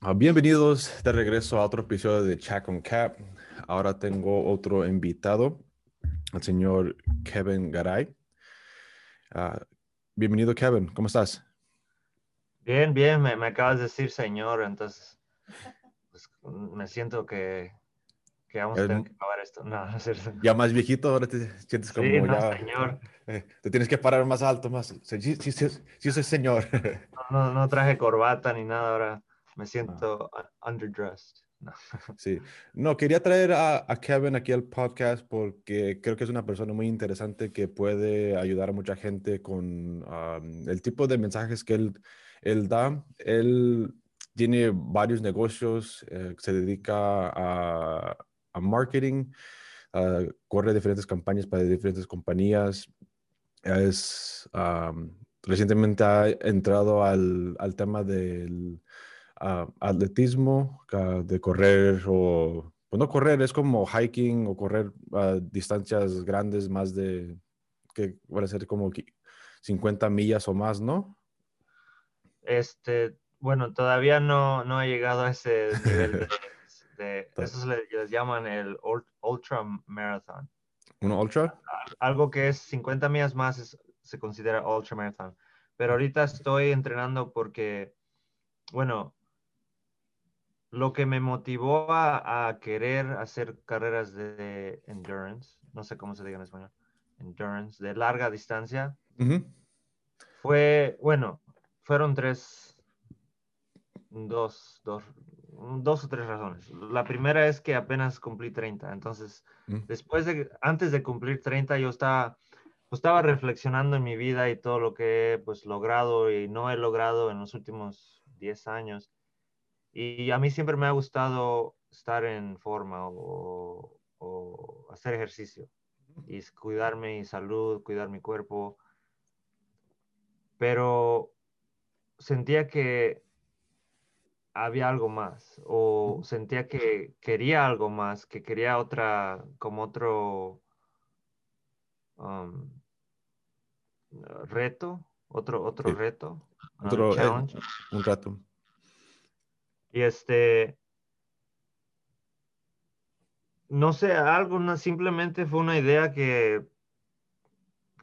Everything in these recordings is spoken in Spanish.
Ah, bienvenidos de regreso a otro episodio de Chat con Cap. Ahora tengo otro invitado, el señor Kevin Garay. Ah, bienvenido, Kevin. ¿Cómo estás? Bien, bien. Me, me acabas de decir señor, entonces pues, me siento que, que vamos a tener que acabar esto. No, no es cierto. Ya más viejito, ahora te sientes como Sí, no, ya... señor. eh, te tienes que parar más alto, más. Sí, sí, sí, sí, soy señor. No, no, no traje corbata ni nada, ahora Ah. me siento u- underdressed. No. Sí, no, quería traer a, a Kevin aquí al podcast porque creo que es una persona muy interesante que puede ayudar a mucha gente con am, el tipo de mensajes que él, él da. Él tiene varios negocios, eh, se dedica a, a marketing, ah, corre diferentes campañas para diferentes compañías. Es, recientemente ha entrado al, al tema del atletismo, de correr o, pues no correr, es como hiking o correr a distancias grandes, más de, que van a ser como qui- 50 millas o más, ¿no? Este, bueno, todavía no, no he llegado a ese nivel de, de- eso se le- les llaman el ul- ultra marathon. ¿Uno ultra? Algo que es 50 millas más es- se considera ultra marathon. Pero ahorita estoy entrenando porque, bueno, lo que me motivó a, a querer hacer carreras de endurance, no sé cómo se diga en español, endurance, de larga distancia, fue, bueno, fueron tres, dos, dos, dos o tres razones. La primera es que apenas cumplí 30, entonces, Mm. después de, antes de cumplir 30, yo estaba, pues, estaba reflexionando en mi vida y todo lo que he, pues, logrado y no he logrado en los últimos 10 años. Y a mí siempre me ha gustado estar en forma o, o hacer ejercicio y cuidar mi salud, cuidar mi cuerpo. Pero sentía que había algo más o sentía que quería algo más, que quería otra, como otro um, reto, otro, otro Sí. reto, Otro, eh, challenge. un rato. Y este, no sé, algo, simplemente fue una idea que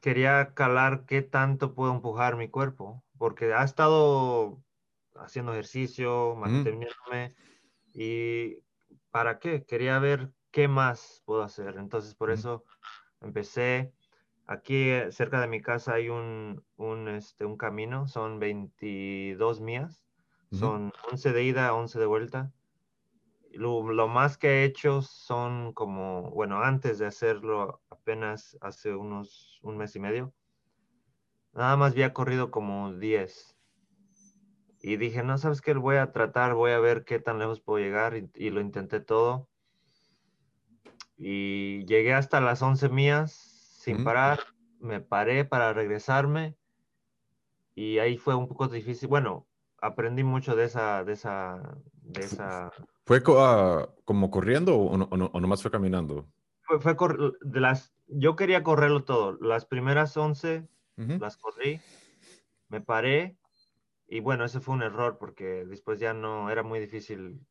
quería calar qué tanto puedo empujar mi cuerpo, porque ha estado haciendo ejercicio, manteniéndome, y ¿para qué? Quería ver qué más puedo hacer. Entonces, por Ujú. eso empecé. Aquí eh, cerca de mi casa hay un, un, este, un camino, son 22 millas, Ujú. son 11 de ida, 11 de vuelta. Lo, lo más que he hecho son como, bueno, antes de hacerlo apenas hace unos un mes y medio, nada más había corrido como 10. Y dije, no, ¿sabes qué? Voy a tratar, voy a ver qué tan lejos puedo llegar. Y, y lo intenté todo. Y llegué hasta las 11 millas sin parar. Me paré para regresarme. Y ahí fue un poco difícil. Bueno, aprendí mucho de esa, de esa, de esa. ¿Fue ah, como corriendo o, no- o no- o nomás fue caminando? Fue, fue cor- de las, yo quería correrlo todo. Las primeras 11 Ujú. las corrí, me paré. Y bueno, ese fue un error porque después ya no era muy difícil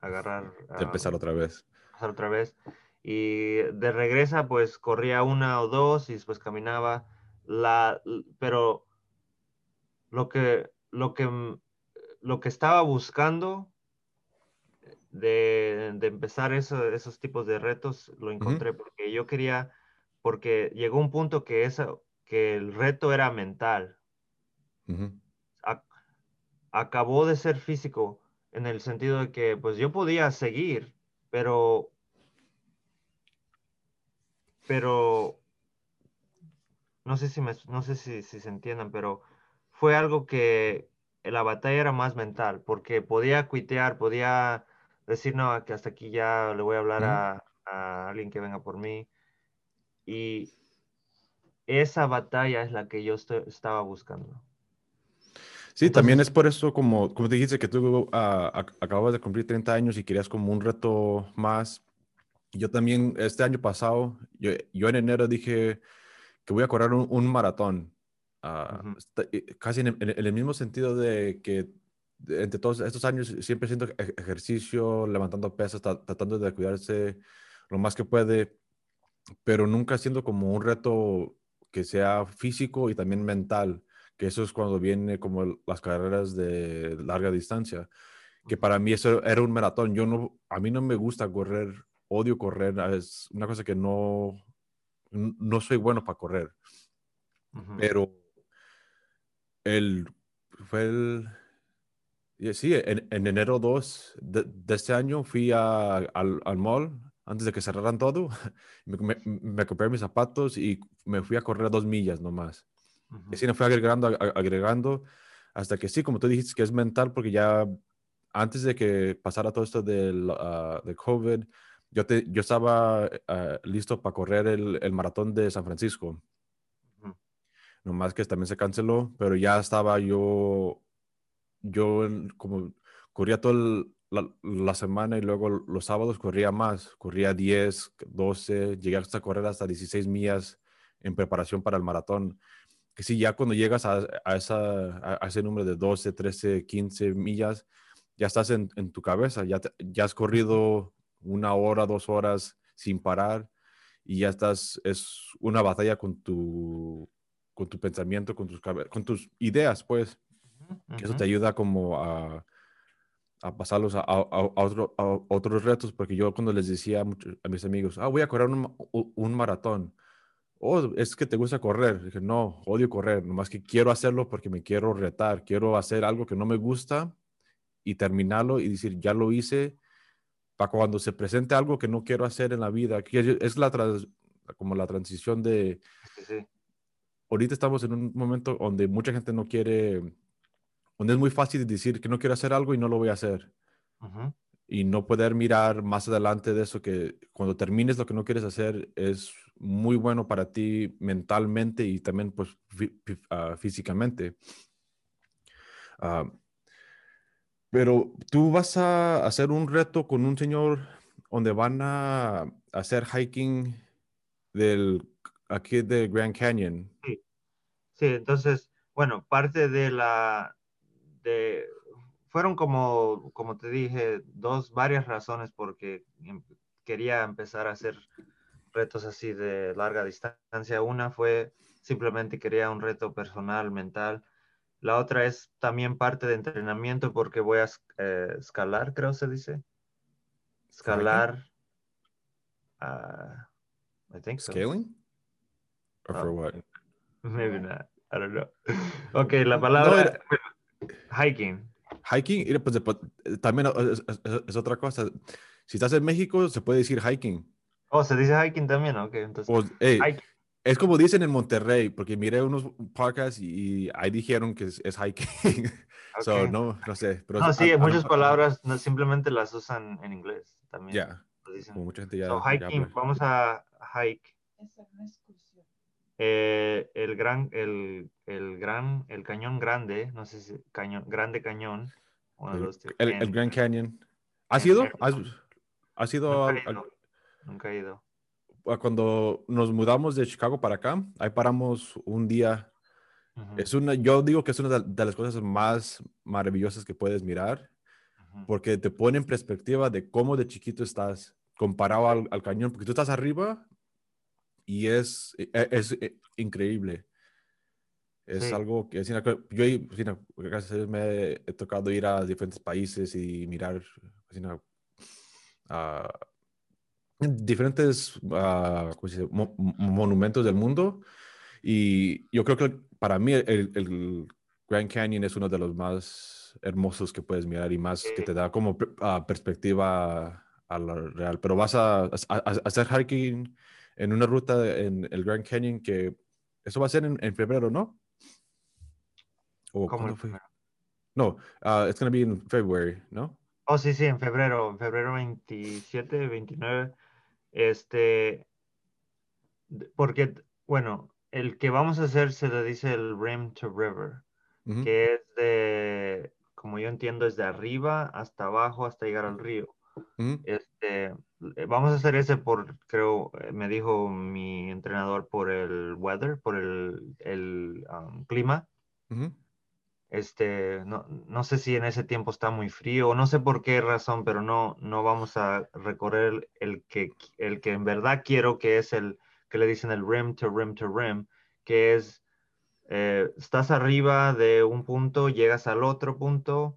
agarrar. De ah, empezar otra vez. pasar otra vez. Y de regresa, pues corría una o dos y después caminaba. La, pero lo que, lo que, m- lo que estaba buscando de, de empezar eso- esos tipos de retos, lo encontré porque yo quería, porque llegó un punto que, esa, que el reto era mental. Ac- acabó de ser físico en el sentido de que pues yo podía seguir, pero pero no sé si me, no sé si, si se entiendan, pero fue algo que la batalla era más mental, porque podía cuitear, podía decir, no, que hasta aquí ya le voy a hablar a, a alguien que venga por mí. Y esa batalla es la que yo estoy- estaba buscando. Sí, también Entonces- es por eso, como, como te dijiste, que tú acababas de cumplir 30 años y querías como un reto más. Yo también, este año pasado, yo, yo en enero dije que voy a correr un, un maratón. Ujú. está- eh, casi en, el- en el mismo sentido de que entre todos estos años siempre haciendo ej- ejercicio, levantando pesas, tra- tratando de cuidarse lo más que puede, pero nunca haciendo como un reto que sea físico y también mental, que eso es cuando viene como las carreras de larga distancia, que para mí eso era un maratón. Yo no, a mí no me gusta correr, odio correr, es una cosa que no, no soy bueno para correr, pero el, fue el, sí, en, en enero 2 de, de este año fui a- al, al mall antes de que cerraran todo. Me, me- me compré mis zapatos y me fui a correr dos millas nomás. Ujú. Y así me fui agregando, agregando, hasta que sí, como tú dijiste, que es mental, porque ya antes de que pasara todo esto del ah, de COVID, yo, te, yo estaba ah, listo para correr el, el maratón de San Francisco. Nomás que también se canceló, pero ya estaba yo, yo como corría toda el- la, la semana y luego los sábados corría más, corría 10, 12, llegué hasta correr hasta 16 millas en preparación para el maratón. Que sí, ya cuando llegas a, a esa, a, a ese número de 12, 13, 15 millas, ya estás en, en tu cabeza, ya, te- ya has corrido una hora, dos horas sin parar y ya estás, es una batalla con tu, con tu pensamiento, con tus, cabe- con tus ideas, pues, que eso te ayuda como a, a pasarlos a, a- a otro- a otros retos, porque yo cuando les decía a, muchos- mis amigos, ah, voy a correr un maratón, oh, es que te gusta correr, dije, no, odio correr, nomás que quiero hacerlo porque me quiero retar, quiero hacer algo que no me gusta y terminarlo y decir, ya lo hice, para cuando se presente algo que no quiero hacer en la vida, que es- la trans- como la transición de, Sí, sí. ahorita estamos en un momento donde mucha gente no quiere, donde es muy fácil decir que no quiero hacer algo y no lo voy a hacer. Ujú. Y no poder mirar más adelante de eso, que cuando termines lo que no quieres hacer es muy bueno para ti mentalmente y también pues ah, físicamente. Ah, pero tú vas a hacer un reto con un señor donde van a hacer hiking del aquí de Grand Canyon. Sí, sí, entonces, bueno, parte de la, de, fueron como, como te dije, dos, varias razones porque em- quería empezar a hacer retos así de larga distancia. Una fue simplemente quería un reto personal, mental. La otra es también parte de entrenamiento porque voy a eh, escalar, creo se dice. Escalar. ah, I think so. Scaling? Or for Oh. what? Maybe not. I don't know. Ok, la palabra era- hiking. Hiking, pues, también es- es otra cosa. Si estás en México, se puede decir hiking. Oh, se dice hiking también, ok. Entonces, O, hey, hiking. es como dicen en Monterrey, porque miré unos podcasts y, y ahí dijeron que es, es hiking. So, ok. no, no sé. Pero No, es- sí, a- muchas palabras no, simplemente las usan en inglés también. Ya, como mucha gente ya. So, ya hiking, habla. vamos a hike Hacer una excursión. eh, el gran, el, el gran, el cañón grande, no sé si cañón, grande cañón. Uno de El, los que el- el Grand Canyon. ¿Has ido? ¿Has, has ido Nunca al- Nunca he ido. a cuando nos mudamos de Chicago para acá? Ahí paramos un día. Ujú, Es una, yo digo que es una de, las cosas más maravillosas que puedes mirar. ujú. porque te pone en perspectiva de cómo de chiquito estás comparado al, al cañón, porque tú estás arriba y es, e- e- es, eh, increíble. Es Sí. algo que yo gracias a Dios me he tocado ir a diferentes países y mirar ah, diferentes ah, ¿cómo se dice? Mo- mo- monumentos del mundo. Y yo creo que para mí el, el Grand Canyon es uno de los más hermosos que puedes mirar y más que te da como ah, perspectiva a la real. Pero vas a, a- a hacer hiking en una ruta en el Grand Canyon que eso va a ser en, en febrero, ¿no? ¿O ¿Cómo fue? No, uh, it's going to be in February, ¿no? Oh, sí, sí, en febrero, en febrero 27, 29. Este, porque, bueno, el que vamos a hacer se le dice el Rim to River, que es de, como yo entiendo, es de arriba hasta abajo hasta llegar al río. Este, eh, vamos a hacer ese por, creo, eh, me dijo mi entrenador por el weather, por el, el um, clima. Este, no, no sé si en ese tiempo está muy frío, no sé por qué razón, pero no, no vamos a recorrer el que, el que en verdad quiero, que es el que le dicen el rim to rim to rim, que es, eh, estás arriba de un punto, llegas al otro punto,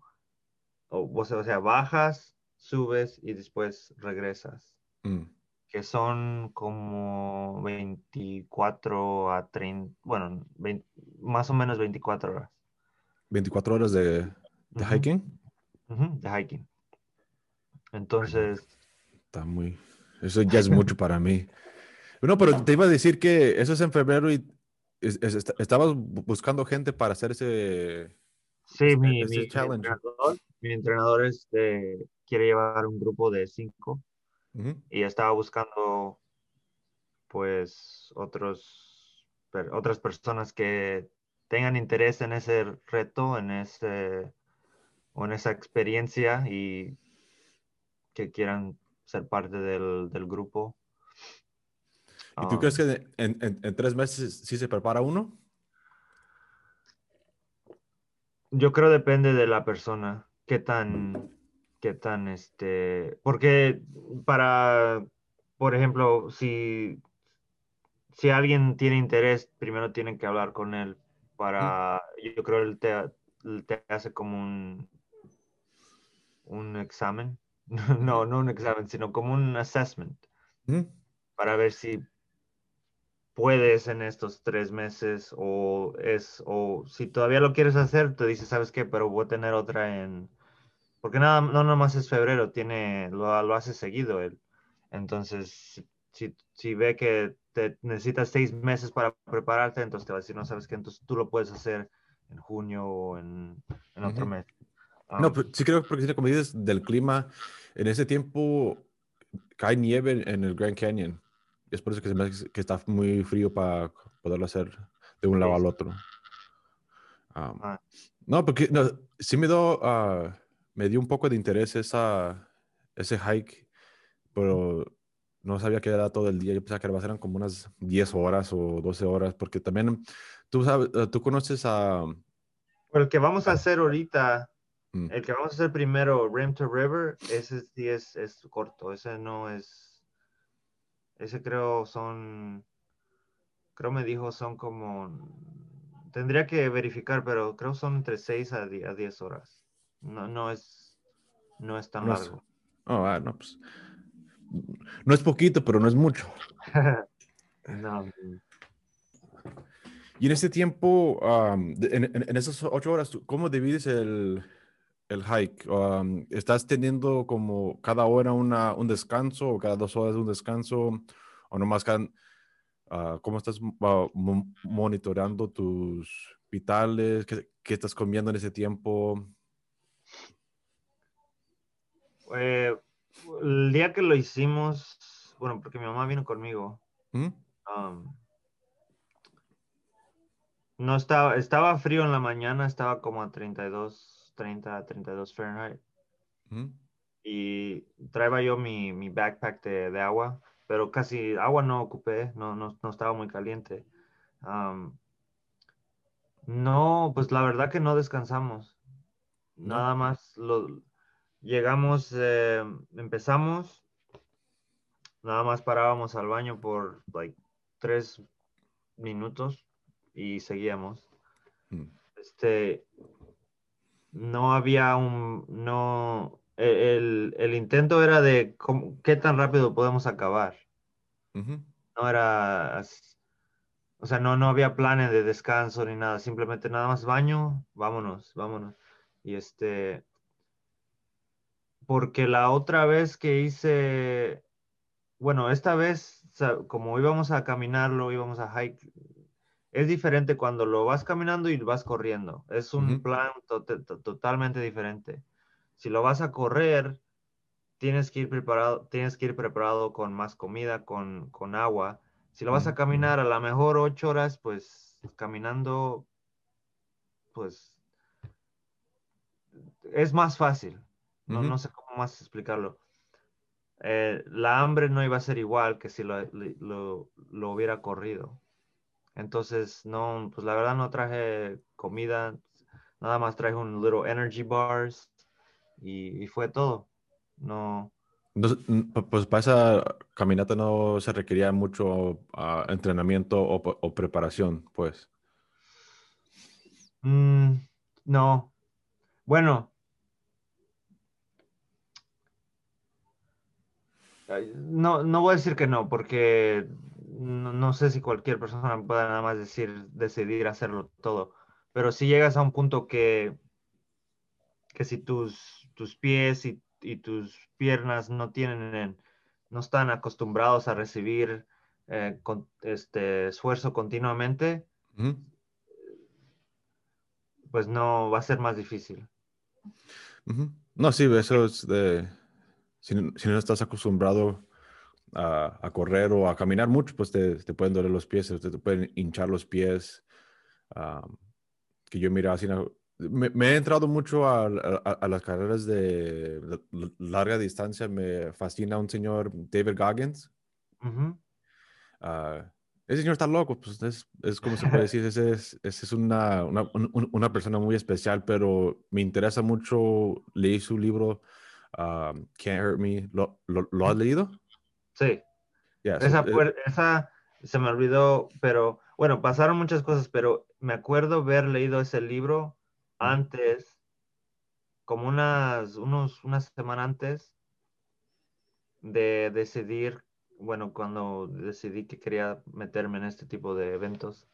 o, o sea, bajas, subes y después regresas, Mm. que son como 24 a 30, bueno, 20 más o menos 24 horas. 24 horas de, de Ujú. hiking. Ujú, de hiking. Entonces, Está muy. Eso ya es mucho para mí. No, pero te iba a decir que eso es en febrero y es- es- est- estabas bu- buscando gente para hacer ese. sí, ese- mi, ese mi- challenge. entrenador, mi entrenador este, quiere llevar un grupo de cinco Ujú. y estaba buscando, pues, otros, per- otras personas que tengan interés en ese reto, en ese, o en esa experiencia y que quieran ser parte del, del grupo. ¿Y tú Um, crees que en, en- en tres meses sí se prepara uno? Yo creo depende de la persona, qué tan, qué tan, este, porque para, por ejemplo, si, si alguien tiene interés, primero tienen que hablar con él para, yo creo te, él te hace como un, un examen, no, no un examen, sino como un assessment. Para ver si puedes en estos tres meses o es o si todavía lo quieres hacer te dice sabes qué pero voy a tener otra en porque nada no nomás es febrero tiene lo, lo hace seguido él. Entonces si, si ve que te necesitas seis meses para prepararte entonces te va a decir no sabes qué entonces tú lo puedes hacer en junio o en, en otro Ujú. mes No, Um, pero sí creo porque como dices del clima, en ese tiempo cae nieve en, en el Grand Canyon. Es por eso que se me hace que está muy frío para poderlo hacer de un lado al otro. Um, Ah. No, porque no, sí me dio, ah, me dio un poco de interés esa, ese hike, pero no sabía que era todo el día. Yo pensaba que eran como unas 10 horas o 12 horas, porque también tú sabes, ah, tú conoces a... el que vamos a hacer ahorita Mm, El que vamos a hacer primero, Rim to River, ese sí es, es corto, ese no es, ese creo son, creo me dijo son como, tendría que verificar, pero creo son entre 6 a 10, a 10 horas. No, no es, no es tan No es- largo. oh, ah, no, pues, no es poquito, pero no es mucho. no, Y en este tiempo, en, en- esas ocho horas, ¿tú- ¿cómo divides el, el hike? ¿Estás teniendo como cada hora una, un descanso o cada dos horas un descanso? ¿O nomás cada, ah, cómo estás mo- monitoreando tus vitales? ¿Qué, qué estás comiendo en ese tiempo? Eh, el día que lo hicimos, bueno, porque mi mamá vino conmigo, ¿Mm? um, no estaba, estaba frío en la mañana, estaba como a 32, 30, 32 Fahrenheit. ¿Mm? y traía yo mi, mi backpack de, de agua, pero casi agua no ocupé, no, no, no estaba muy caliente. Am, no, pues la verdad que no descansamos. ¿No? Nada más lo, llegamos, eh, empezamos, nada más parábamos al baño por like tres minutos y seguíamos. Mm. Este, no había un, no, e- el, el intento era de cómo- qué tan rápido podemos acabar. No era, o sea, no, no había planes de descanso ni nada, simplemente nada más baño, vámonos, vámonos. Y este, porque la otra vez que hice, bueno, esta vez, como íbamos a caminarlo, íbamos a hike, es diferente cuando lo vas caminando y vas corriendo. Es un plan to- to- totalmente diferente. Si lo vas a correr, tienes que ir preparado, tienes que ir preparado con más comida, con, con agua. Si lo vas a caminar a lo mejor ocho horas, pues caminando, pues es más fácil. No, no sé cómo más explicarlo. eh, la hambre no iba a ser igual que si lo, lo, lo, hubiera corrido. Entonces, no, pues la verdad no traje comida, nada más traje un little energy bars y, y fue todo. No, pues para esa caminata no se requería mucho ah, entrenamiento o, preparación, pues. Mm, no. Bueno. No, no voy a decir que no, porque no, sé si cualquier persona pueda nada más decir, decidir hacerlo todo. Pero si llegas a un punto que, que si tus, tus pies y y tus piernas no tienen, no están acostumbrados a recibir eh, este esfuerzo continuamente, pues no va a ser más difícil. No, sí, eso es de, si, no estás acostumbrado a, correr o a caminar mucho, pues te, pueden doler los pies, te, pueden hinchar los pies. que yo mira así, me, he entrado mucho a, las carreras de larga distancia. Me fascina un señor, David Goggins. Ah, ese señor está loco, pues es, es como se puede decir, ese es, es una, una, una, persona muy especial, pero me interesa mucho. Leí su libro, ah, Can't Hurt Me. ¿Lo, lo, has leído? Sí. esa, eh esa se me olvidó, pero bueno, pasaron muchas cosas, pero me acuerdo haber leído ese libro antes, como unas, unos, una semana antes de decidir, bueno, cuando decidí que quería meterme en este tipo de eventos,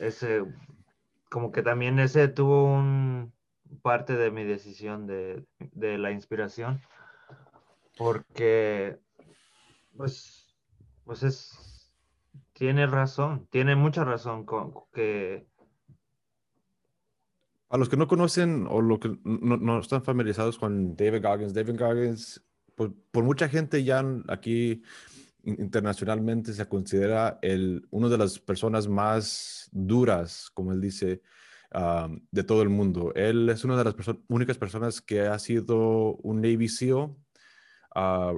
ese, como que también ese tuvo un parte de mi decisión de, de la inspiración, porque, pues, pues es, tiene razón, tiene mucha razón con que a los que no conocen o lo que no, están familiarizados con David Goggins, David Goggins, por, por mucha gente ya aquí internacionalmente se considera el, una de las personas más duras, como él dice, de todo el mundo. Él es una de las únicas personas que ha sido un Navy SEAL. Ah,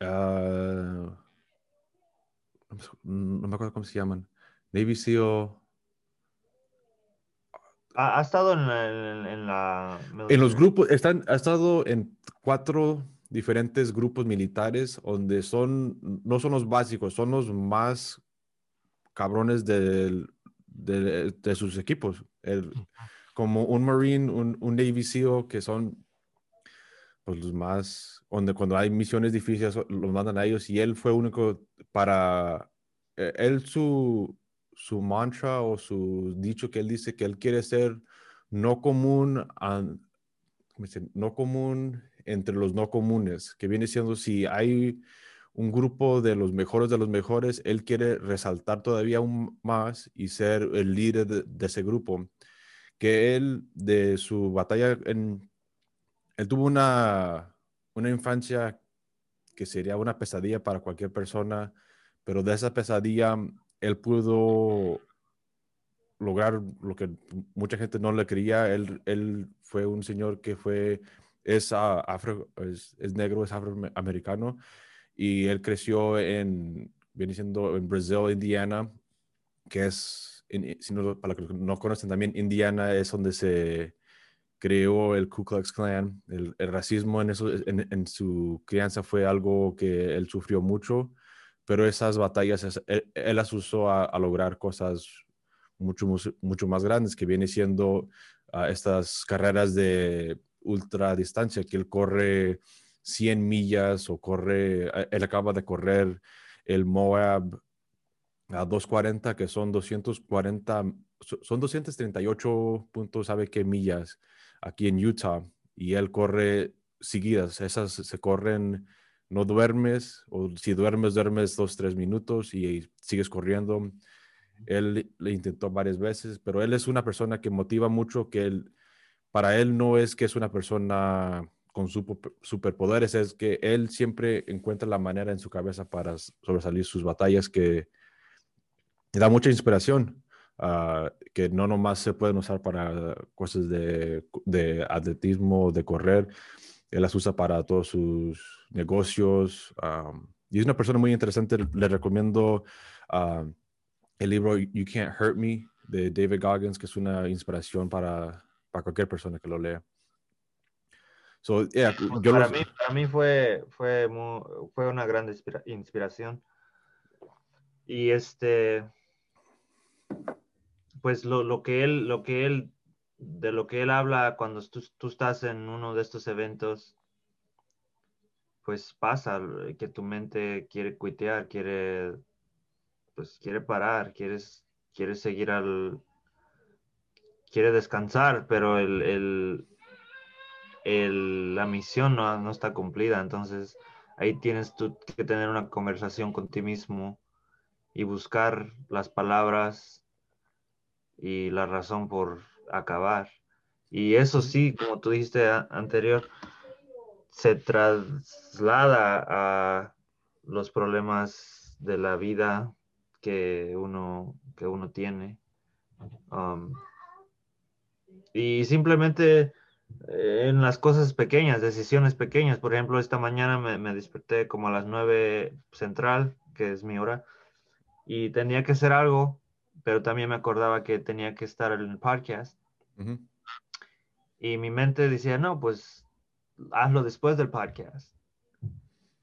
ah, no me acuerdo cómo se llaman. Navy SEAL. Ha, estado en, la... En los grupos, están, ha estado en cuatro diferentes grupos militares donde son, no son los básicos, son los más cabrones de, de, sus equipos. El, como un Marine, un, un, Navy SEAL, que son pues, los más, donde cuando hay misiones difíciles los mandan a ellos y él fue único para, eh, él su, su mantra o su dicho que él dice que él quiere ser no común, no común entre los no comunes, que viene siendo si hay un grupo de los mejores de los mejores, él quiere resaltar todavía aún más y ser el líder de, ese grupo. Que él, de su batalla, él tuvo una, una infancia que sería una pesadilla para cualquier persona, pero de esa pesadilla él pudo lograr lo que mucha gente no le creía. Él, él fue un señor que fue, es, afro, es, negro, es afroamericano y él creció en, viene siendo en Brasil, Indiana, que es, para los que no conocen también, Indiana es donde se creó el Ku Klux Klan. El, racismo en, eso, en, en, su crianza fue algo que él sufrió mucho pero esas batallas él, las usó a, lograr cosas mucho, mucho más grandes, que viene siendo ah, estas carreras de ultra distancia, que él corre 100 millas o corre, eh, él acaba de correr el Moab a 240, que son 240, son 238 puntos, sabe qué millas aquí en Utah, y él corre seguidas, esas se corren no duermes, o si duermes, duermes dos, tres minutos y sigues corriendo. Él le intentó varias veces, pero él es una persona que motiva mucho, que él, para él no es que es una persona con superpoderes, es que él siempre encuentra la manera en su cabeza para sobresalir sus batallas que da mucha inspiración, ah, que no nomás se pueden usar para cosas de, de atletismo, de correr, él las usa para todos sus negocios. y es una persona muy interesante. Le recomiendo el libro You Can't Hurt Me de David Goggins, que es una inspiración para, para cualquier persona que lo lea. So, yeah, pues para, mí, para mí fue, fue, fue una gran inspiración. Y este, pues lo, lo, que él, lo que él, de lo que él habla cuando tú, tú estás en uno de estos eventos, pues pasa que tu mente quiere cuitear, quiere, pues quiere parar, quieres, quiere seguir al, quiere descansar, pero el, el, la misión no, no, está cumplida. Entonces ahí tienes tú que tener una conversación con ti mismo y buscar las palabras y la razón por acabar. Y eso sí, como tú dijiste anterior, se traslada a los problemas de la vida que uno, que uno tiene. Um, y simplemente en las cosas pequeñas, decisiones pequeñas. Por ejemplo, esta mañana me, desperté como a las 9 central, que es mi hora, y tenía que hacer algo, pero también me acordaba que tenía que estar en el podcast. Y mi mente decía, no, pues hazlo después del podcast.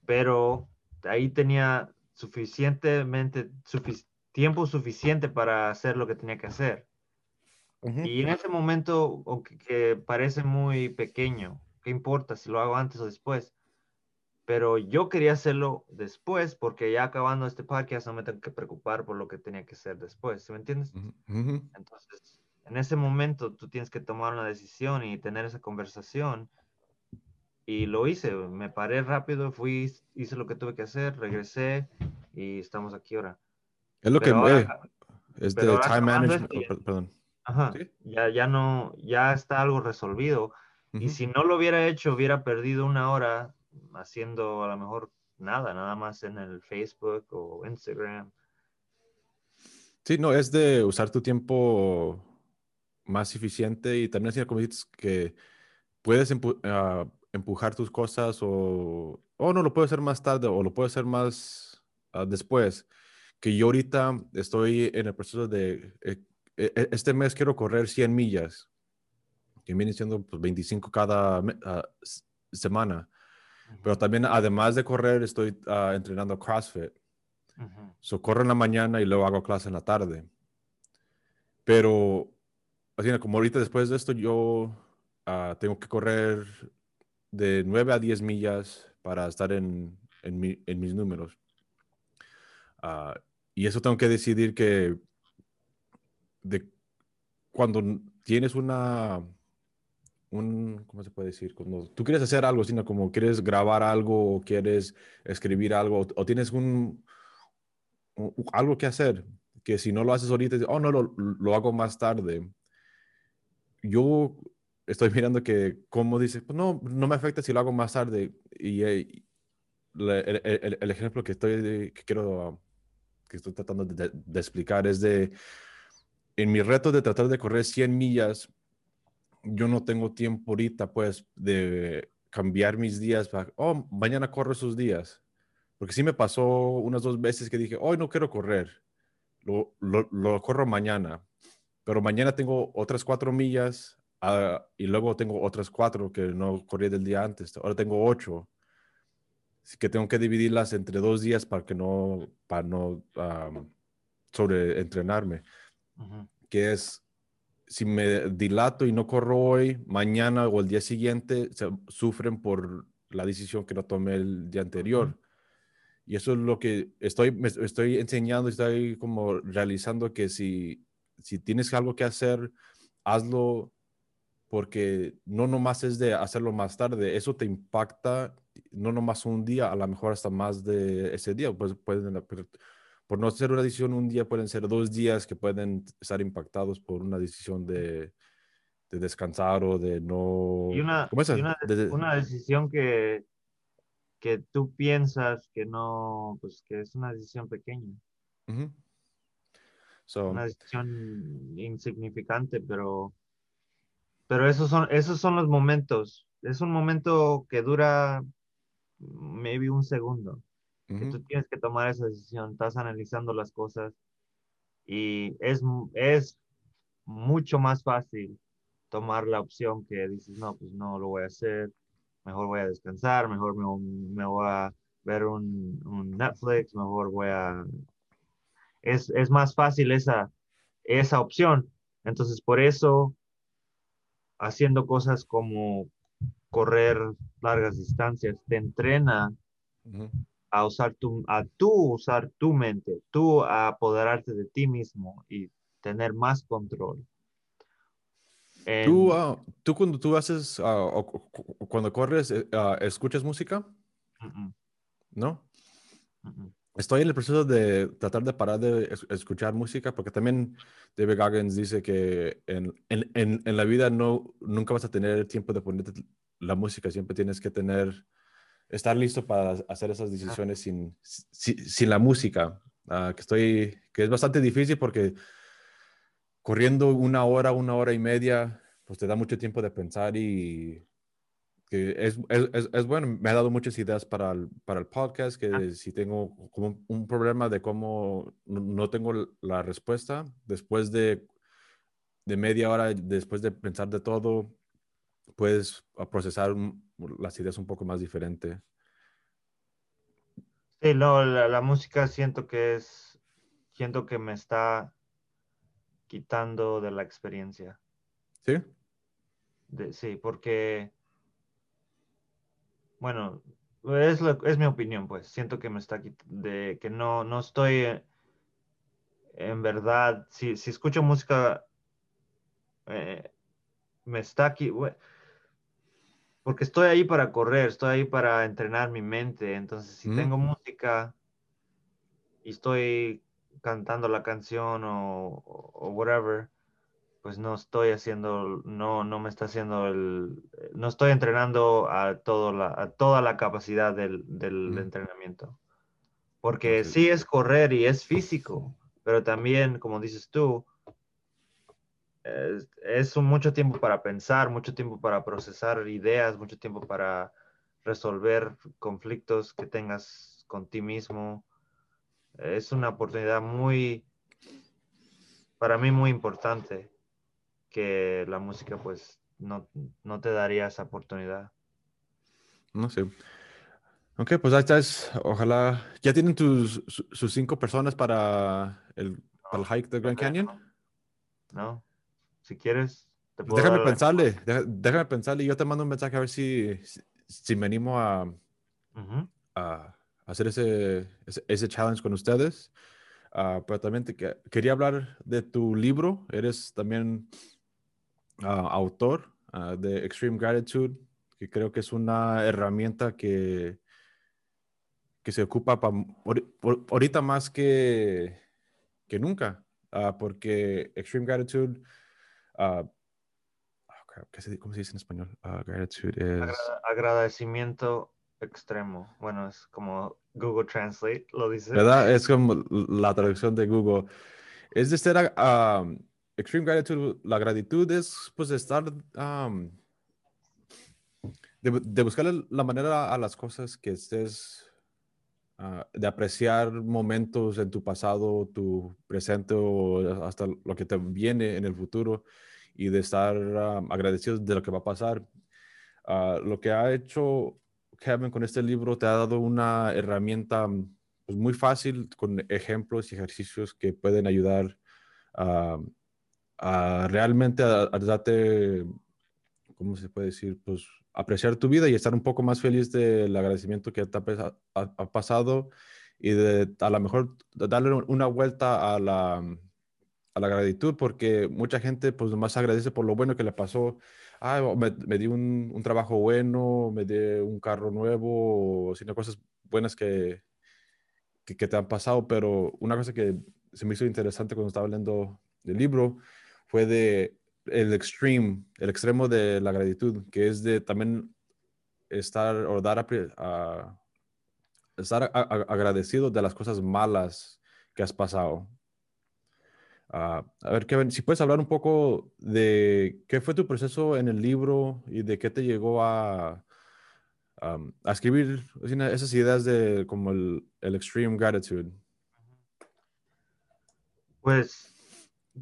Pero ahí tenía suficientemente, tiempo suficiente para hacer lo que tenía que hacer. Y en ese momento, aunque que parece muy pequeño, ¿qué importa si lo hago antes o después? Pero yo quería hacerlo después porque ya acabando este podcast no me tengo que preocupar por lo que tenía que hacer después, me entiendes? Entonces, en ese momento tú tienes que tomar una decisión y tener esa conversación. Y lo hice, me paré rápido, fui, hice lo que tuve que hacer, regresé y estamos aquí ahora. Es lo que ve, es de time management, perdón. Ajá, ya, ya no, ya está algo resolvido. Y si no lo hubiera hecho, hubiera perdido una hora haciendo a lo mejor nada, nada más en el Facebook o Instagram. Sí, no, es de usar tu tiempo más eficiente y también así como dices que puedes ah, empujar tus cosas o, o no lo puedo hacer más tarde o lo puedo hacer más ah, después. Que yo ahorita estoy en el proceso de eh, este mes quiero correr 100 millas, que viene siendo pues, 25 cada ah, semana. Pero también, además de correr, estoy uh, entrenando CrossFit. So, corro en la mañana y luego hago clase en la tarde. Pero, así como ahorita después de esto, yo ah, tengo que correr de 9 a 10 millas para estar en, en, mi, en mis números. y eso tengo que decidir que de cuando tienes una, un, ¿cómo se puede decir? Cuando tú quieres hacer algo, sino como quieres grabar algo o quieres escribir algo o, tienes un, algo que hacer, que si no lo haces ahorita, oh, no, lo, lo hago más tarde. Yo estoy mirando que, como dice, pues no, no me afecta si lo hago más tarde. Y, eh, el, el, el, ejemplo que estoy, que quiero, que estoy tratando de, de explicar es de en mi reto de tratar de correr 100 millas, yo no tengo tiempo ahorita, pues, de cambiar mis días para, oh, mañana corro esos días. Porque sí me pasó unas dos veces que dije, hoy no quiero correr, lo, lo, corro mañana. Pero mañana tengo otras cuatro millas ah, y luego tengo otras cuatro que no corrí del día antes. Ahora tengo ocho. Así que tengo que dividirlas entre dos días para que no, para no que es si me dilato y no corro hoy, mañana o el día siguiente se sufren por la decisión que no tomé el día anterior. Y eso es lo que estoy, me estoy enseñando, estoy como realizando que si, si tienes algo que hacer, hazlo porque no nomás es de hacerlo más tarde, eso te impacta no nomás un día, a lo mejor hasta más de ese día, pues pueden por no ser una decisión un día, pueden ser dos días que pueden estar impactados por una decisión de, de descansar o de no... Y una, una, decisión que, que tú piensas que no, pues que es una decisión pequeña. una decisión insignificante, pero, pero esos, son, esos son los momentos. Es un momento que dura maybe un segundo, que Ujú. tú tienes que tomar esa decisión, estás analizando las cosas y es, es mucho más fácil tomar la opción que dices, no, pues no lo voy a hacer, mejor voy a descansar, mejor me, me voy a ver un, un, Netflix, mejor voy a... Es, es más fácil esa, esa opción. Entonces, por eso, haciendo cosas como correr largas distancias, te entrena Ujú. A usar tu, a tú usar tu mente, tú a apoderarte de ti mismo y tener más control. En- ¿Tú, ah, tú cuando tú haces, ah, o cu- cuando corres, ah, escuchas música? Mm, ¿No? mm. Estoy en el proceso de tratar de parar de es- escuchar música porque también David Goggins dice que en, en- en- en la vida no, nunca vas a tener tiempo de ponerte la música, siempre tienes que tener, estar listo para hacer esas decisiones sin, si- sin la música, ah, que estoy, que es bastante difícil porque corriendo una hora, una hora y media, pues te da mucho tiempo de pensar y que es, es, es, bueno, me ha dado muchas ideas para el, para el podcast, que si tengo como un, problema de cómo no, no tengo la respuesta, después de, de media hora, después de pensar de todo, puedes a procesar las ideas un poco más diferente. Sí, no, la, la música siento que es, siento que me está quitando de la experiencia. ¿Sí? De- sí, porque, bueno, es, lo- es mi opinión, pues. Siento que me está quit- de que no, no estoy eh, en verdad. Si, si escucho música, eh, me está aquí, porque estoy ahí para correr, estoy ahí para entrenar mi mente. Entonces, si Ujú. tengo música y estoy cantando la canción o, o- whatever, pues no estoy haciendo, no, no me está haciendo el, no estoy entrenando a, todo la, a toda la capacidad del, del Mm. entrenamiento. Porque Entonces- sí es correr y es físico, pero también, como dices tú, es, es un mucho tiempo para pensar, mucho tiempo para procesar ideas, mucho tiempo para resolver conflictos que tengas con ti mismo. Es una oportunidad muy, para mí muy importante que la música pues no, no te daría esa oportunidad. No sé. Ok, pues ahí estás. Ojalá. ¿Ya tienen tus, su- sus cinco personas para el, para el hike del Grand Canyon? ¿No? Si quieres, te puedo Déjame pensarle, deja- déjame pensarle. Yo te mando un mensaje a ver si, si, si me animo a, a hacer ese, ese, ese challenge con ustedes. Ah, pero también te que- quería hablar de tu libro. Eres también ah, autor ah, de Extreme Gratitude, que creo que es una herramienta que, que se ocupa pa- ahorita más que, que nunca, porque Extreme Gratitude, ah, ah, crap, ¿qué se- ¿cómo se dice en español? Ah, gratitude es... Agra- agradecimiento extremo. Bueno, es como Google Translate lo dice. ¿Verdad? Es como la traducción de Google. Es de ser, um, extreme gratitude, la gratitud es pues estar, um, de, de buscar la manera a las cosas que estés, ah, de apreciar momentos en tu pasado, tu presente o hasta lo que te viene en el futuro y de estar ah, agradecido de lo que va a pasar. Ah, lo que ha hecho Kevin con este libro te ha dado una herramienta mm, pues, muy fácil con ejemplos y ejercicios que pueden ayudar a, a realmente a, a darte, ¿cómo se puede decir? Pues apreciar tu vida y estar un poco más feliz del agradecimiento que te ha, ha- pasado y a lo mejor darle una vuelta a la, a la gratitud porque mucha gente pues nomás agradece por lo bueno que le pasó. Me, di un, un trabajo bueno, me di un carro nuevo, sino cosas buenas que, que, que te han pasado, pero una cosa que se me hizo interesante cuando estaba leyendo el libro fue de el extreme, el extremo de la gratitud, que es de también estar o dar apre- a, estar a- a- agradecido de las cosas malas que has pasado. Ah, a ver, Kevin, si puedes hablar un poco de qué fue tu proceso en el libro y de qué te llegó a, a escribir esas ideas de como el, el extreme gratitude. Pues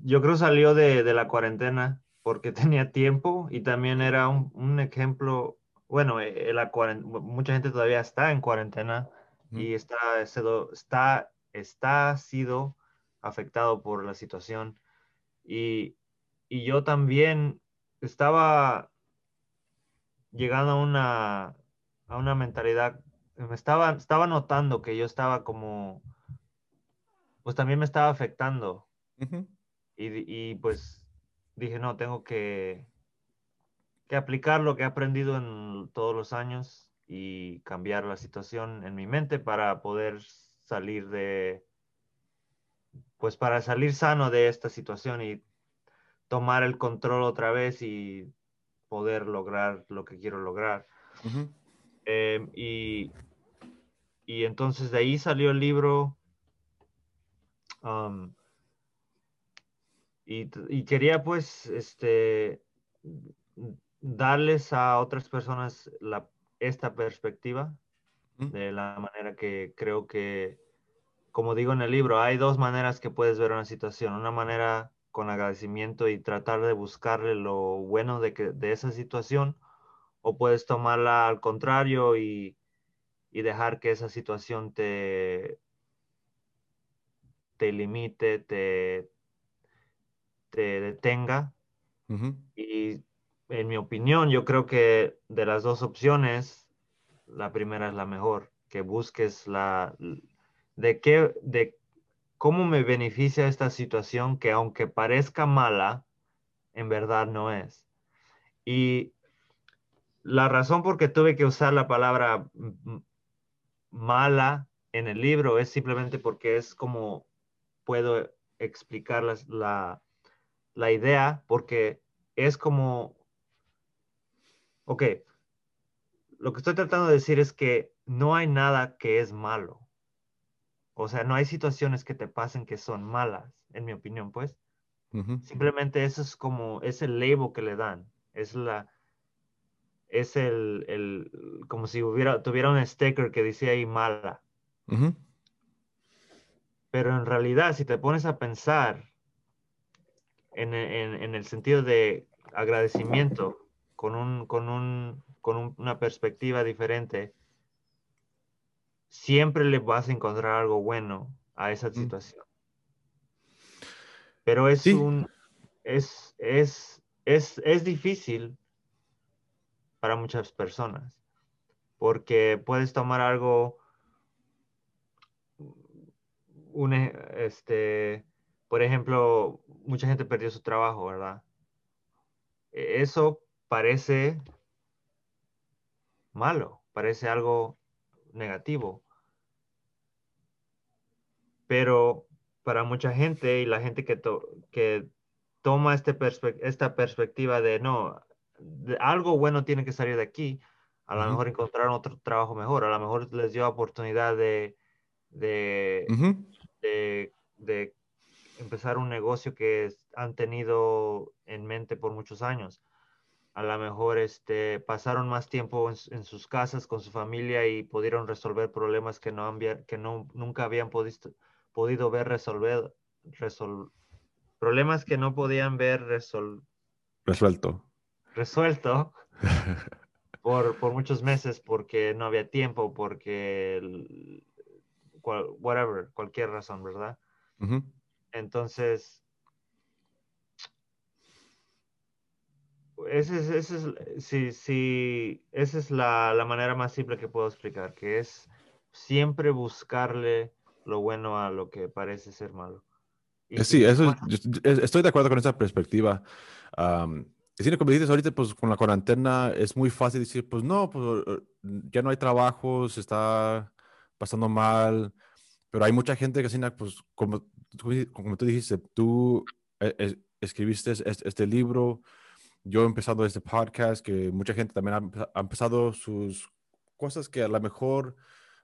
yo creo salió de, de, la cuarentena porque tenía tiempo y también era un, un ejemplo, bueno, eh, la mucha gente todavía está en cuarentena y está, está, está sido afectado por la situación. Y, y yo también estaba llegando a una, a una mentalidad, me estaba, estaba notando que yo estaba como, pues también me estaba afectando. Y, y, pues dije, no, tengo que, que aplicar lo que he aprendido en todos los años y cambiar la situación en mi mente para poder salir de, pues para salir sano de esta situación y tomar el control otra vez y poder lograr lo que quiero lograr. Em, y, y, entonces de ahí salió el libro. Um, y, y, quería pues este, darles a otras personas la, esta perspectiva de la manera que creo que, como digo en el libro, hay dos maneras que puedes ver una situación. Una manera con agradecimiento y tratar de buscarle lo bueno de, que, de esa situación o puedes tomarla al contrario y, dejar que esa situación te, te limite, te, te detenga. Y en mi opinión, yo creo que de las dos opciones, la primera es la mejor, que busques la de qué, de cómo me beneficia esta situación que aunque parezca mala, en verdad no es. Y la razón por que tuve que usar la palabra mala en el libro es simplemente porque es como puedo explicar la, la, idea, porque es como, ok, lo que estoy tratando de decir es que no hay nada que es malo. O sea, no hay situaciones que te pasen que son malas, en mi opinión, pues. Simplemente eso es como, es el label que le dan. Es la, es el, el, como si hubiera, tuviera un sticker que dice ahí mala. Pero en realidad, si te pones a pensar en, en, en el sentido de agradecimiento, con, un, con, un, con una perspectiva diferente, siempre le vas a encontrar algo bueno a esa situación. Pero es un, es, es, es, es difícil para muchas personas, porque puedes tomar algo, un, este, por ejemplo, mucha gente perdió su trabajo, ¿verdad? E, eso parece malo, parece algo negativo. Pero para mucha gente y la gente que, que toma este esta perspectiva de no, algo bueno tiene que salir de aquí. A lo mejor encontrar otro trabajo mejor, a lo mejor les dio oportunidad de, de, de, empezar un negocio que han tenido en mente por muchos años. A lo mejor este, pasaron más tiempo en, sus casas con su familia y pudieron resolver problemas que, no, que no, nunca habían podido, podido ver resolver, problemas que no podían ver resuelto resuelto por, por, muchos meses porque no había tiempo, porque whatever, cualquier razón, ¿verdad? Entonces, esa es, sí, sí, esa es la, la, manera más simple que puedo explicar, que es siempre buscarle lo bueno a lo que parece ser malo. Y sí, eso, estoy de acuerdo con esa perspectiva sí, como dices ahorita, pues con la cuarentena es muy fácil decir, pues no, pues eh, ya no hay trabajo, se está pasando mal, pero hay mucha gente que, pues como, como tú dijiste, tú eh, escribiste este, libro, yo he empezado este podcast, que mucha gente también ha, empezado sus cosas que a lo mejor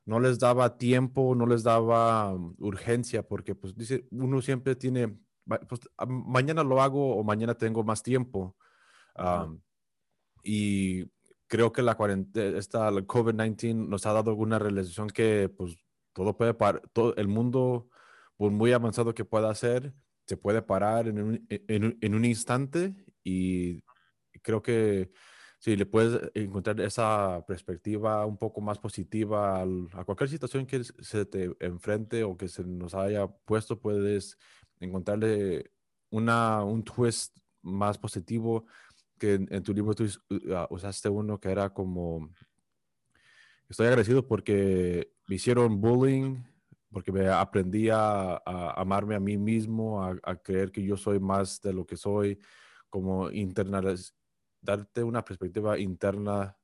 no les daba tiempo, no les daba um, urgencia, porque pues dice, uno siempre tiene pues, mañana lo hago o mañana tengo más tiempo. y creo que la cuarentena, esta COVID-19 nos ha dado una realización que pues todo puede parar, todo el mundo, por muy avanzado que pueda ser, se puede parar en un, en, en un instante y creo que si le puedes encontrar esa perspectiva un poco más positiva a cualquier situación que se te enfrente o que se nos haya puesto, puedes encontrarle una, un twist más positivo que en, tu libro tú ah, usaste uno que era como, estoy agradecido porque me hicieron bullying, porque me aprendí a, amarme a mí mismo, a, a, creer que yo soy más de lo que soy, como internaliz darte una perspectiva interna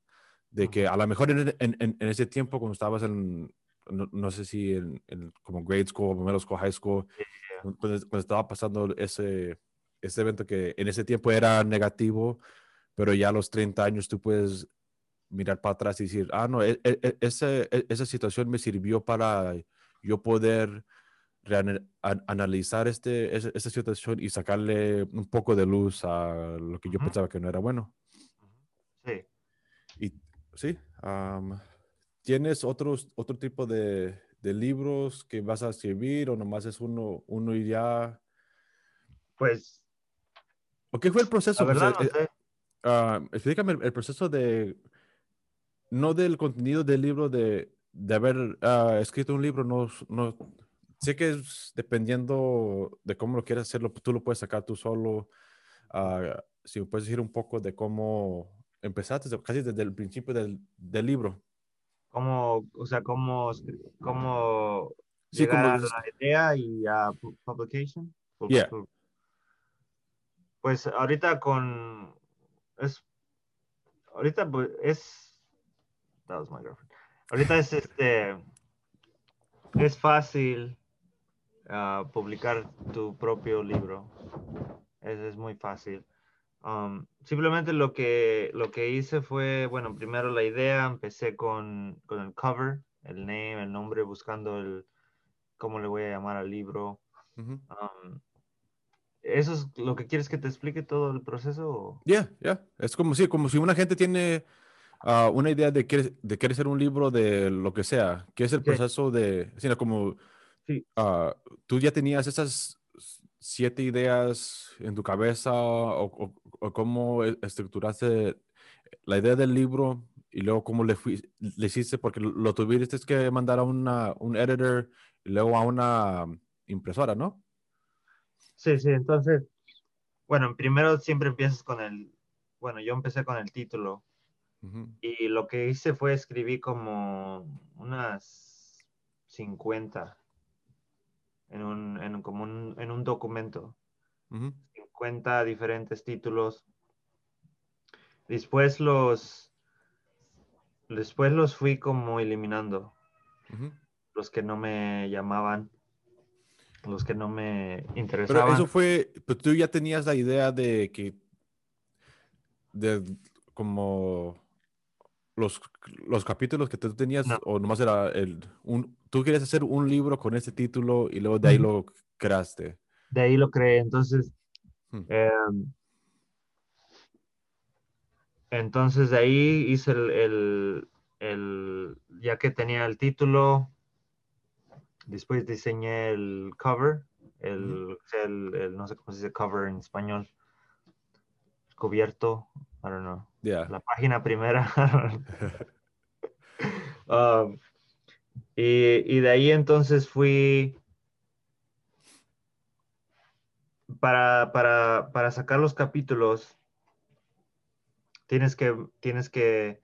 de que a lo mejor en, en, ese tiempo cuando estabas en, no, sé si en, como grade school, middle school, high school, cuando, estaba pasando ese, ese evento que en ese tiempo era negativo, pero ya a los 30 años tú puedes mirar para atrás y decir, ah, no, e, e, e, ese, esa situación me sirvió para yo poder analizar este, esta situación y sacarle un poco de luz a lo que yo pensaba que no era bueno. Sí. Y sí, ¿tienes otros, otro tipo de, de, libros que vas a escribir o nomás es uno, uno y ya? Pues... ¿O qué fue el proceso? La verdad, pues, eh, ah, explícame el, proceso de, no del contenido del libro, de, de haber ah, escrito un libro, no, no, sé que es dependiendo de cómo lo quieras hacerlo, tú lo puedes sacar tú solo. Ah, si puedes decir un poco de cómo empezaste, casi desde el principio del, del libro. ¿Cómo, o sea, cómo, cómo sí, llegar como... a la idea y a publication? Yeah. Pues ahorita con, es, ahorita pues, es, that was my girlfriend. Ahorita es este, es fácil publicar tu propio libro. Es, es muy fácil. Um, simplemente lo que, lo que hice fue, bueno, primero la idea, empecé con, con, el cover, el name, el nombre, buscando el, cómo le voy a llamar al libro. Um, ¿Eso es lo que quieres que te explique todo el proceso? Ya, ya. Es como si, como si una gente tiene uh, una idea de que, de querer hacer un libro de lo que sea. ¿Qué es el proceso de, sino como Sí. Ah, ¿Tú ya tenías esas siete ideas en tu cabeza o, cómo e, estructuraste la idea del libro y luego cómo le, le hiciste? Porque lo tuviste que mandar a una, un editor y luego a una impresora, ¿no? Sí, sí, entonces, bueno, primero siempre empiezas con el, bueno, yo empecé con el título y lo que hice fue escribir como unas 50 en un, en, como un, en un documento. 50 diferentes títulos. Después los, después los fui como eliminando. Los que no me llamaban, los que no me interesaban. Pero eso fue, pero tú ya tenías la idea de que, de como los, los capítulos que tú tenías, o nomás era el, un, tú querías hacer un libro con ese título y luego de ahí lo creaste. De ahí lo creé, entonces, hmm. em, entonces de ahí hice el, el, el, ya que tenía el título, después diseñé el cover, el, el, no sé cómo se dice cover en español, cubierto, I don't know. La página primera. Um, y, de ahí entonces fui para, para, sacar los capítulos. Tienes que, tienes que,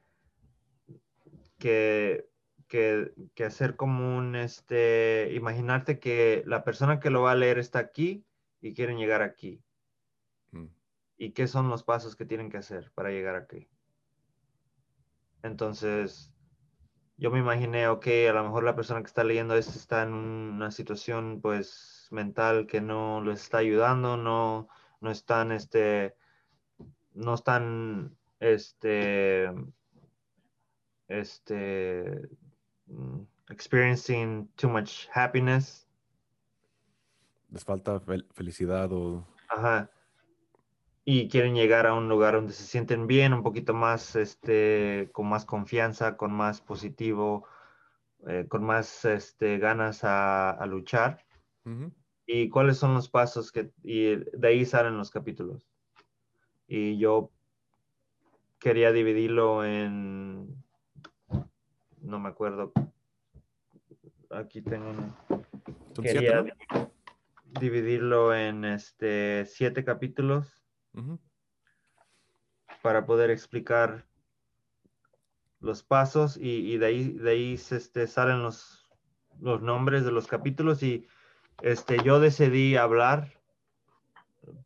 que, que, hacer como un, este, imaginarte que la persona que lo va a leer está aquí y quieren llegar aquí. Y qué son los pasos que tienen que hacer para llegar aquí. Entonces, yo me imaginé, ok, a lo mejor la persona que está leyendo esto está en una situación pues mental que no les está ayudando, no, no están, este, no están, este, este, mm, experiencing too much happiness. les falta felicidad o... Ajá. Y quieren llegar a un lugar donde se sienten bien, un poquito más, este, con más confianza, con más positivo, eh, con más este, ganas a, luchar. Y cuáles son los pasos que, y de ahí salen los capítulos. Y yo quería dividirlo en, no me acuerdo, aquí tengo un, quería dividirlo en este siete capítulos para poder explicar los pasos y, de ahí, de ahí este, salen los, los nombres de los capítulos y este, yo decidí hablar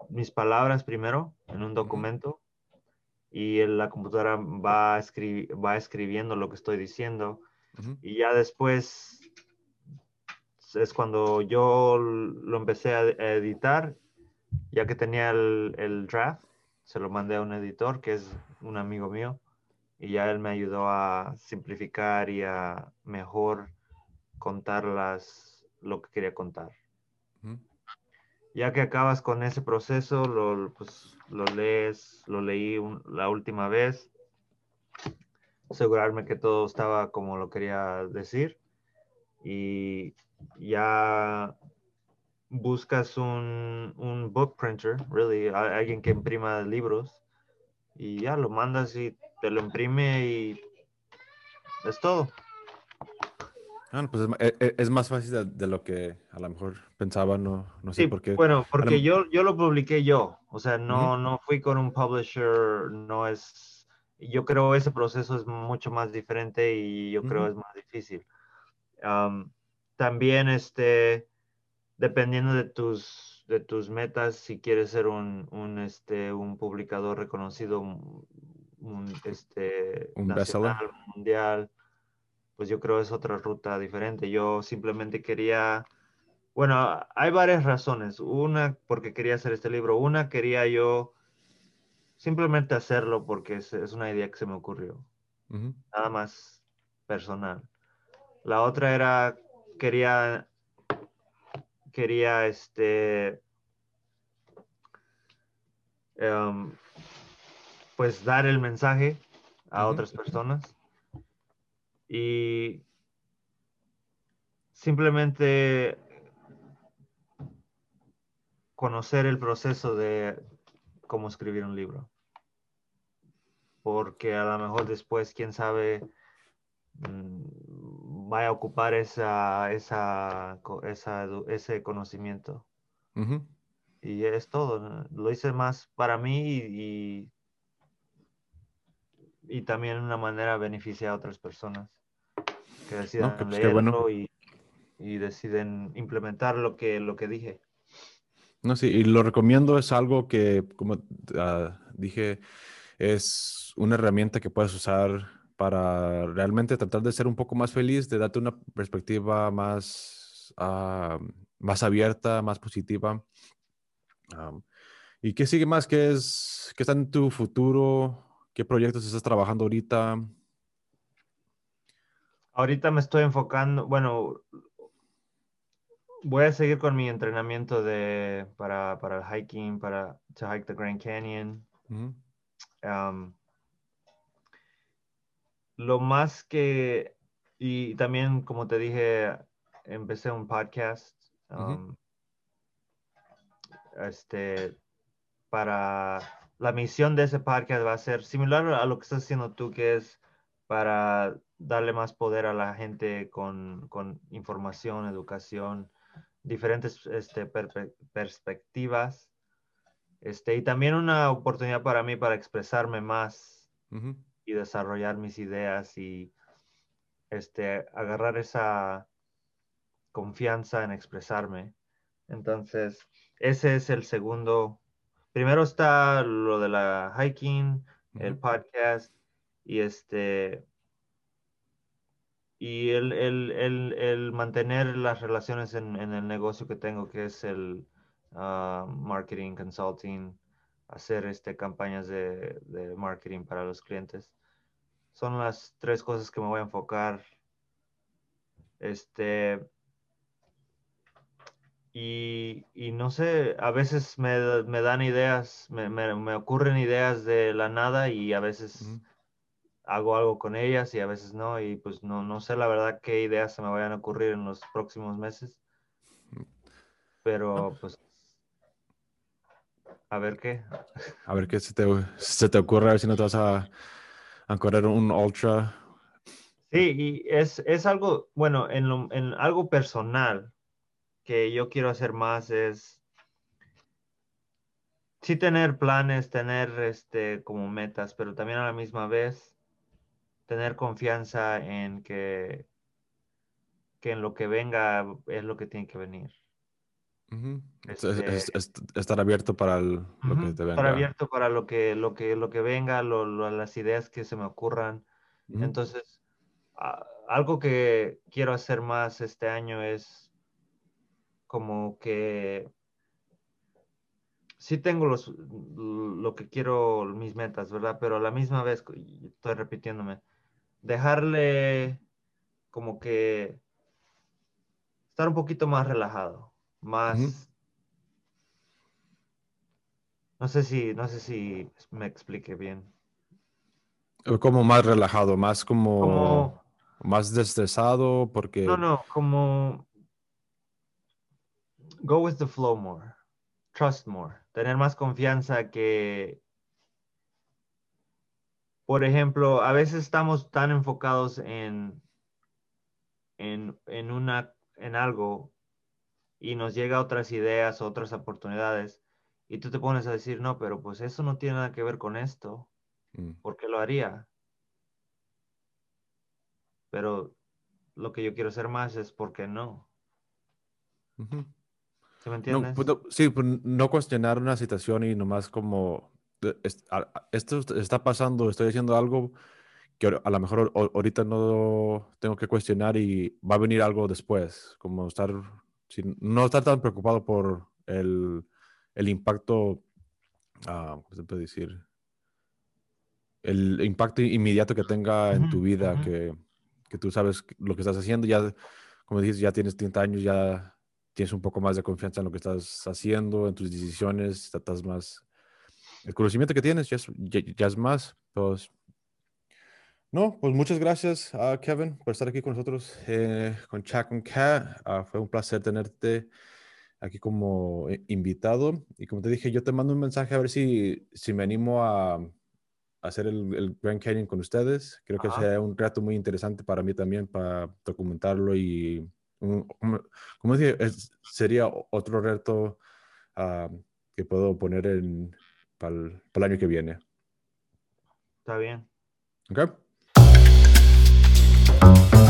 mis palabras primero en un documento y la computadora va, va escribiendo lo que estoy diciendo y ya después es cuando yo lo empecé a editar, ya que tenía el, el draft, se lo mandé a un editor que es un amigo mío y ya él me ayudó a simplificar y a mejor contar las, lo que quería contar. Ya que acabas con ese proceso, lo, pues, lo lees, lo leí la última vez, asegurarme que todo estaba como lo quería decir y ya buscas un, un book printer, really, alguien que imprima libros y ya lo mandas y te lo imprime y es todo. Ah, pues e, e, es, más fácil de, lo que a lo mejor pensaba, no, no sé por qué. Bueno, porque yo, yo lo publiqué yo, o sea, no, no fui con un publisher, no es, yo creo ese proceso es mucho más diferente y yo creo es más difícil. también, este, dependiendo de tus, de tus metas, si quieres ser un, un, este, un publicador reconocido, un, este, un nacional, mundial, pues yo creo es otra ruta diferente. Yo simplemente quería, bueno, hay varias razones. Una, porque quería hacer este libro. Una, quería yo simplemente hacerlo porque es, una idea que se me ocurrió. Nada más personal. La otra era, quería, quería, este, em, pues dar el mensaje a otras personas y simplemente conocer el proceso de cómo escribir un libro. Porque a lo mejor después, quién sabe, mm, vaya a ocupar esa, esa, ese conocimiento. Y es todo. Lo hice más para mí y, y también una manera beneficia a otras personas que deciden pues, leerlo y, deciden implementar lo que, lo que dije. No, sí, y lo recomiendo, es algo que, como ah, dije, es una herramienta que puedes usar para realmente tratar de ser un poco más feliz, de darte una perspectiva más, ah, más abierta, más positiva. ¿Y qué sigue más? ¿Qué, es, ¿Qué está en tu futuro? ¿Qué proyectos estás trabajando ahorita? Ahorita me estoy enfocando, bueno, voy a seguir con mi entrenamiento de, para, para el hiking, para to hike the Grand Canyon. Lo más que, y también como te dije, empecé un podcast. Este, para la misión de ese podcast va a ser similar a lo que estás haciendo tú, que es para darle más poder a la gente con, información, educación, diferentes este, perspectivas. Este, y también una oportunidad para mí para expresarme más y desarrollar mis ideas y este, agarrar esa confianza en expresarme. Entonces, ese es el segundo. Primero está lo de la hiking, el podcast y este y el, el, el, el, mantener las relaciones en, en, el negocio que tengo, que es el ah, marketing, consulting, hacer este, campañas de, de, marketing para los clientes. Son las tres cosas que me voy a enfocar. Este, y, y no sé, a veces me, me dan ideas, me, me, me, ocurren ideas de la nada y a veces hago algo con ellas y a veces no. Y pues no, no sé la verdad qué ideas se me vayan a ocurrir en los próximos meses. Pero pues a ver qué. A ver qué se te, se te ocurre, a ver si no te vas a, correr un ultra. Sí, y es, es algo, bueno, en, lo, en algo personal que yo quiero hacer más es sí tener planes, tener este como metas, pero también a la misma vez tener confianza en que, que en lo que venga es lo que tiene que venir. Este, es- es- estar abierto para el- lo que te estar venga. abierto para lo que, lo que, lo que venga, lo- lo- las ideas que se me ocurran. Entonces, a- algo que quiero hacer más este año es como que sí tengo los, lo que quiero, mis metas, ¿verdad? Pero a la misma vez, estoy repitiéndome, dejarle como que estar un poquito más relajado, más, no sé si, no sé si me explique bien. Como más relajado, más como, Como, más desestresado, porque no, no, como go with the flow more, trust more, tener más confianza que, por ejemplo, a veces estamos tan enfocados en, en, en una, en algo y nos llega otras ideas, otras oportunidades, y tú te pones a decir, no, pero pues eso no tiene nada que ver con esto, Mm. ¿por qué lo haría? Pero lo que yo quiero hacer más es por qué no. Ujú. ¿Sí me No, entiendes? pues, no- sí, pues, no cuestionar una situación y nomás como esto est- está pasando, estoy haciendo algo que a lo mejor ahor- ahorita no tengo que cuestionar y va a venir algo después, como estar, sin- no estar tan preocupado por el, el impacto, ah, ¿cómo se puede decir? El impacto inmediato que tenga en tu vida, que, que tú sabes lo que estás haciendo, ya, como dices, ya tienes 30 años, ya tienes un poco más de confianza en lo que estás haciendo, en tus decisiones, estás más, el conocimiento que tienes ya es, ya, ya es más. Pues, no, pues muchas gracias a Kevin por estar aquí con nosotros eh, con Chat con Cat. Ah, fue un placer tenerte aquí como invitado. Y como te dije, yo te mando un mensaje a ver si, si me animo a, a hacer el, el Grand Canyon con ustedes. Creo que Ajá. sea un reto muy interesante para mí también, para documentarlo y, un- como, dije, es- sería otro reto ah, que puedo poner en, para el, para el año que viene. Está bien. ¿Ok?